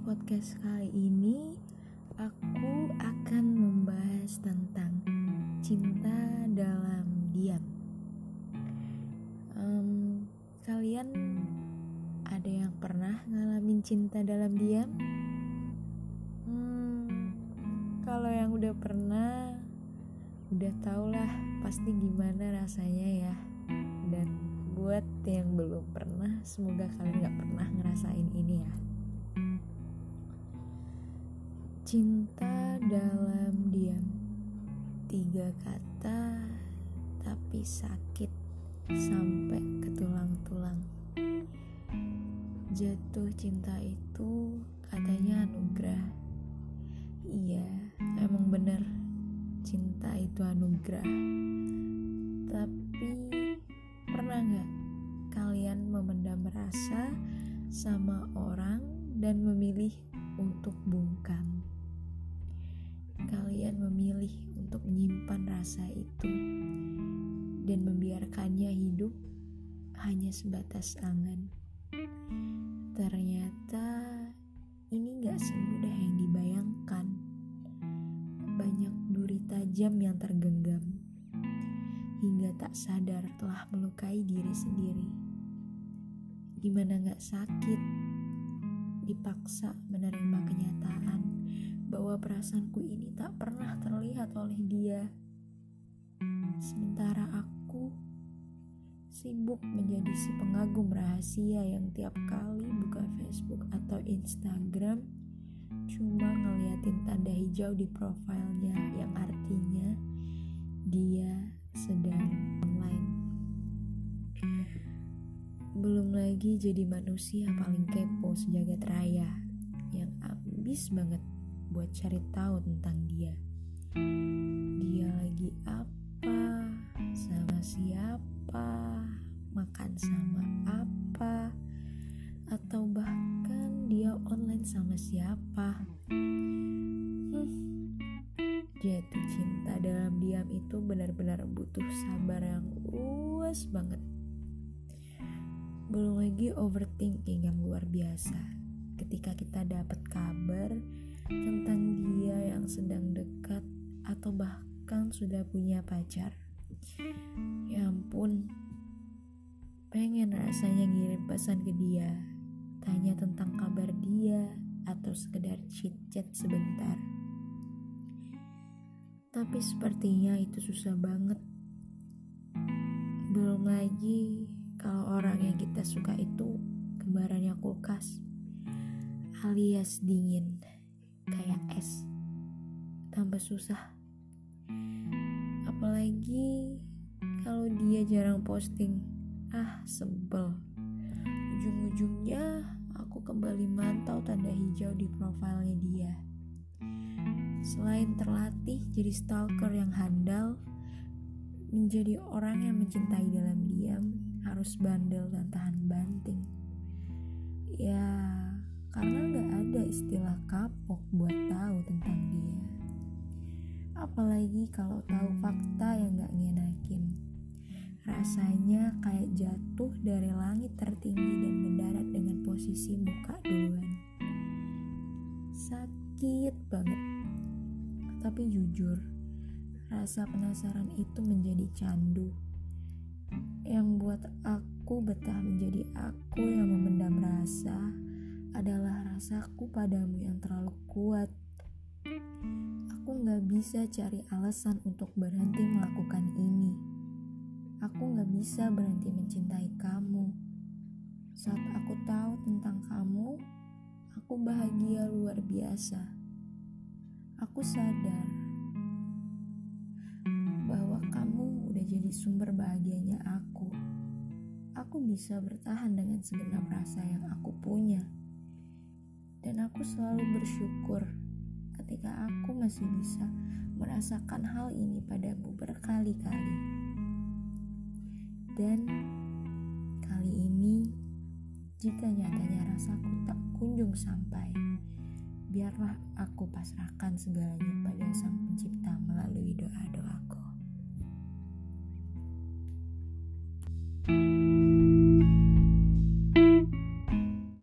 podcast kali ini aku akan membahas tentang cinta dalam diam. Um, kalian ada yang pernah ngalamin cinta dalam diam? Hmm, kalau yang udah pernah, udah tau lah pasti gimana rasanya ya. Dan buat yang belum pernah, semoga kalian gak pernah ngerasain ini ya. Cinta dalam diam. Tiga kata Tapi sakit Sampai ke tulang-tulang Jatuh cinta itu Katanya anugerah. Iya Emang bener. Cinta itu anugerah. Tapi Pernah gak Kalian memendam rasa Sama orang Dan memilih untuk bungkam kalian memilih untuk menyimpan rasa itu dan membiarkannya hidup hanya sebatas angan. Ternyata ini gak semudah yang dibayangkan. Banyak duri tajam yang tergenggam hingga tak sadar telah melukai diri sendiri. Gimana gak sakit? Dipaksa menerima kenyataan bahwa perasaanku ini tak pernah terlihat oleh dia. Sementara aku sibuk menjadi si pengagum rahasia yang tiap kali buka Facebook atau Instagram cuma ngeliatin tanda hijau di profilnya yang artinya dia sedang online. Belum lagi jadi manusia paling kepo sejagat raya yang ambis banget buat cari tahu tentang dia. Dia lagi apa, sama siapa, makan sama apa, atau bahkan dia online sama siapa. Hmm, jatuh cinta dalam diam itu benar-benar butuh sabar yang luas banget. Belum lagi overthinking yang luar biasa ketika kita dapat kabar tentang dia yang sedang dekat atau bahkan sudah punya pacar. Ya ampun, pengen rasanya ngirim pesan ke dia, tanya tentang kabar dia, atau sekedar chit-chat sebentar. Tapi sepertinya itu susah banget. Belum lagi kalau orang yang kita suka itu kembarannya kulkas alias dingin kayak es. Tambah susah. Apalagi kalau dia jarang posting. Ah sebel. Ujung-ujungnya aku kembali mantau tanda hijau di profilnya dia. Selain terlatih jadi stalker yang handal menjadi orang yang mencintai dalam diam harus bandel dan tahan banting. Ya karena gak ada istilah kapok buat tahu tentang dia. Apalagi kalau tahu fakta yang gak ngenakin. Rasanya kayak jatuh dari langit tertinggi dan mendarat dengan posisi muka duluan. Sakit banget. Tapi jujur, rasa penasaran itu menjadi candu yang buat aku betah menjadi aku yang memendam rasa adalah rasaku padamu yang terlalu kuat. Aku gak bisa cari alasan untuk berhenti melakukan ini. Aku gak bisa berhenti mencintai kamu. Saat aku tahu tentang kamu, aku bahagia luar biasa. Aku sadar bahwa kamu udah jadi sumber bahagianya aku. Aku bisa bertahan dengan segenap rasa yang aku punya dan aku selalu bersyukur ketika aku masih bisa merasakan hal ini padamu berkali-kali. Dan kali ini, jika nyatanya rasaku tak kunjung sampai, biarlah aku pasrahkan segalanya pada Sang Pencipta.